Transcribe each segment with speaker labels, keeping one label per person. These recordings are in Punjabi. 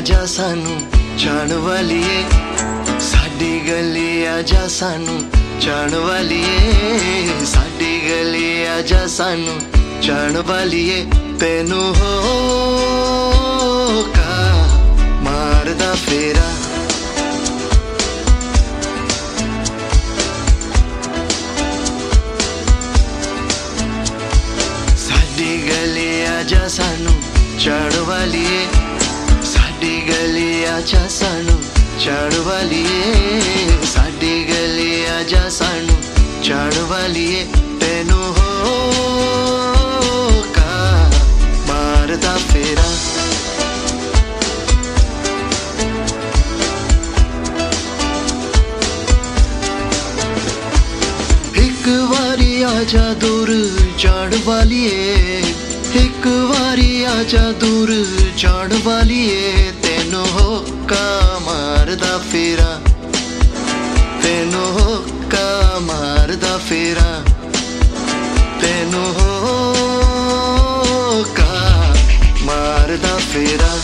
Speaker 1: ਜਾ ਸਾਨੂੰ ਜਾਣ ਵਾਲੀਏ। ਸਾਡੀ ਗਲੀ ਆ ਜਾ ਸਾਨੂੰ ਜਾਣ ਵਾਲੀਏ। ਸਾਡੀ ਗਲੀ ਆ ਜਾ ਸਾਨੂੰ ਜਾਣ ਵਾਲੀਏ। ਤੈਨੂੰ ਹੋ ਕਾ ਮਾਰਦਾ ਫੇਰਾ। ਸਾਡੀ ਗਲੀ ਆ ਜਾ ਸਾਨੂੰ ਚੜ ਵਾਲੀਏ। ਸਾਡੀ ਗਲੀ ਆ ਜਾ ਸਾਨੂੰ ਚੜ ਵਾਲੀਏ, ਸਾਡੀ ਗਲੀ ਆ ਜਾ ਸਾਨੂੰ ਚੜ ਵਾਲੀਏ। ਤੈਨੂੰ ਹੋ ਕਾ ਮਾਰਦਾ ਫੇਰਾ। ਇੱਕ ਵਾਰੀ ਆ ਜਾ ਦੂਰ ਜਾਣ ਵਾਲੀਏ। ਇੱਕ ਵਾਰੀ ਆ ਜਾ ਦੂਰ, ਜਾਣ ਵਾਲੀਏ ਤੈਨੂੰ ਹੋਕਾ ਮਾਰਦਾ ਫੇਰਾ। ਤੈਨੂੰ ਹੋਕਾ ਮਾਰਦਾ ਫੇਰਾ। ਤੈਨੂੰ ਹੋਕਾ ਮਾਰਦਾ ਫੇਰਾ।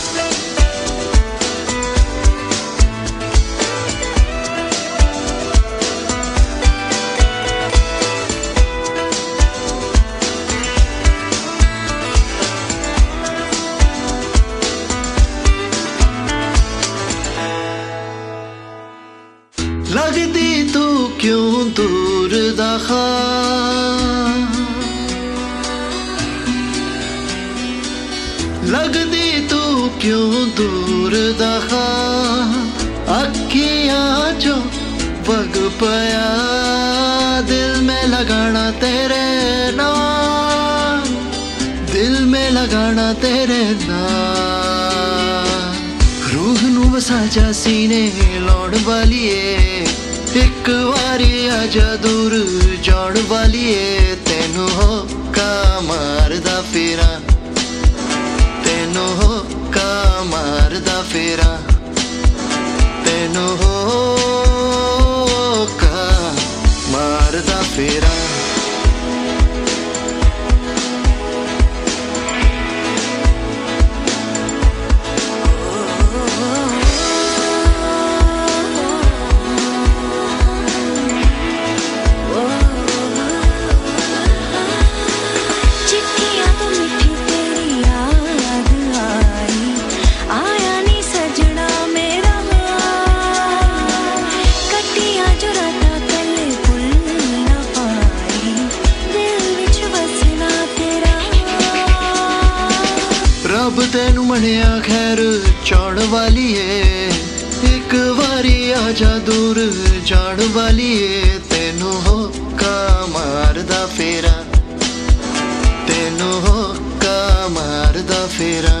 Speaker 1: ਕਿਉਂ ਦੂਰ ਦਾ ਖਾਂ? ਲੱਗਦੀ ਤੂੰ ਕਿਉਂ ਦੂਰ ਦਾ ਖਾਂ? ਅੱਖੀਆਂ ਚੋਂ ਵਗ ਪਿਆ ਦਿਲ ਮੈਂ ਲਗਾਣਾ ਤੇਰੇ ਨਾਮ ਦਿਲ ਮੈਂ ਲਗਾਣਾ ਤੇਰੇ ਨਾਮ ਰੂਹ ਨੂੰ ਵਸਾ ਜਾ ਸੀਨੇ ਲਾਉਣ ਵਾਲੀਏ। ਇੱਕ ਵਾਰੀ ਆ ਜਾ ਦੂਰ, ਜਾਣ ਵਾਲੀਏ ਤੈਨੂੰ ਹੋਕਾ ਮਾਰਦਾ ਫੇਰਾ। ਤੈਨੂੰ ਹੋਕਾ ਮਾਰਦਾ ਫੇਰਾ। ਤੈਨੂੰ ਹੋਕਾ ਮਾਰਦਾ ਫੇਰਾ। ਰੱਬ ਤੈਨੂੰ ਮੰਨਿਆ ਖੈਰ ਚਾਉਣ ਵਾਲੀਏ। ਇੱਕ ਵਾਰੀ ਆ ਜਾ ਦੂਰ, ਜਾਣ ਵਾਲੀਏ। ਤੈਨੂੰ ਹੋਕਾ ਮਾਰਦਾ ਫੇਰਾ। ਤੈਨੂੰ ਹੋਕਾ ਮਾਰਦਾ ਫੇਰਾ। ਤੈਨੂੰ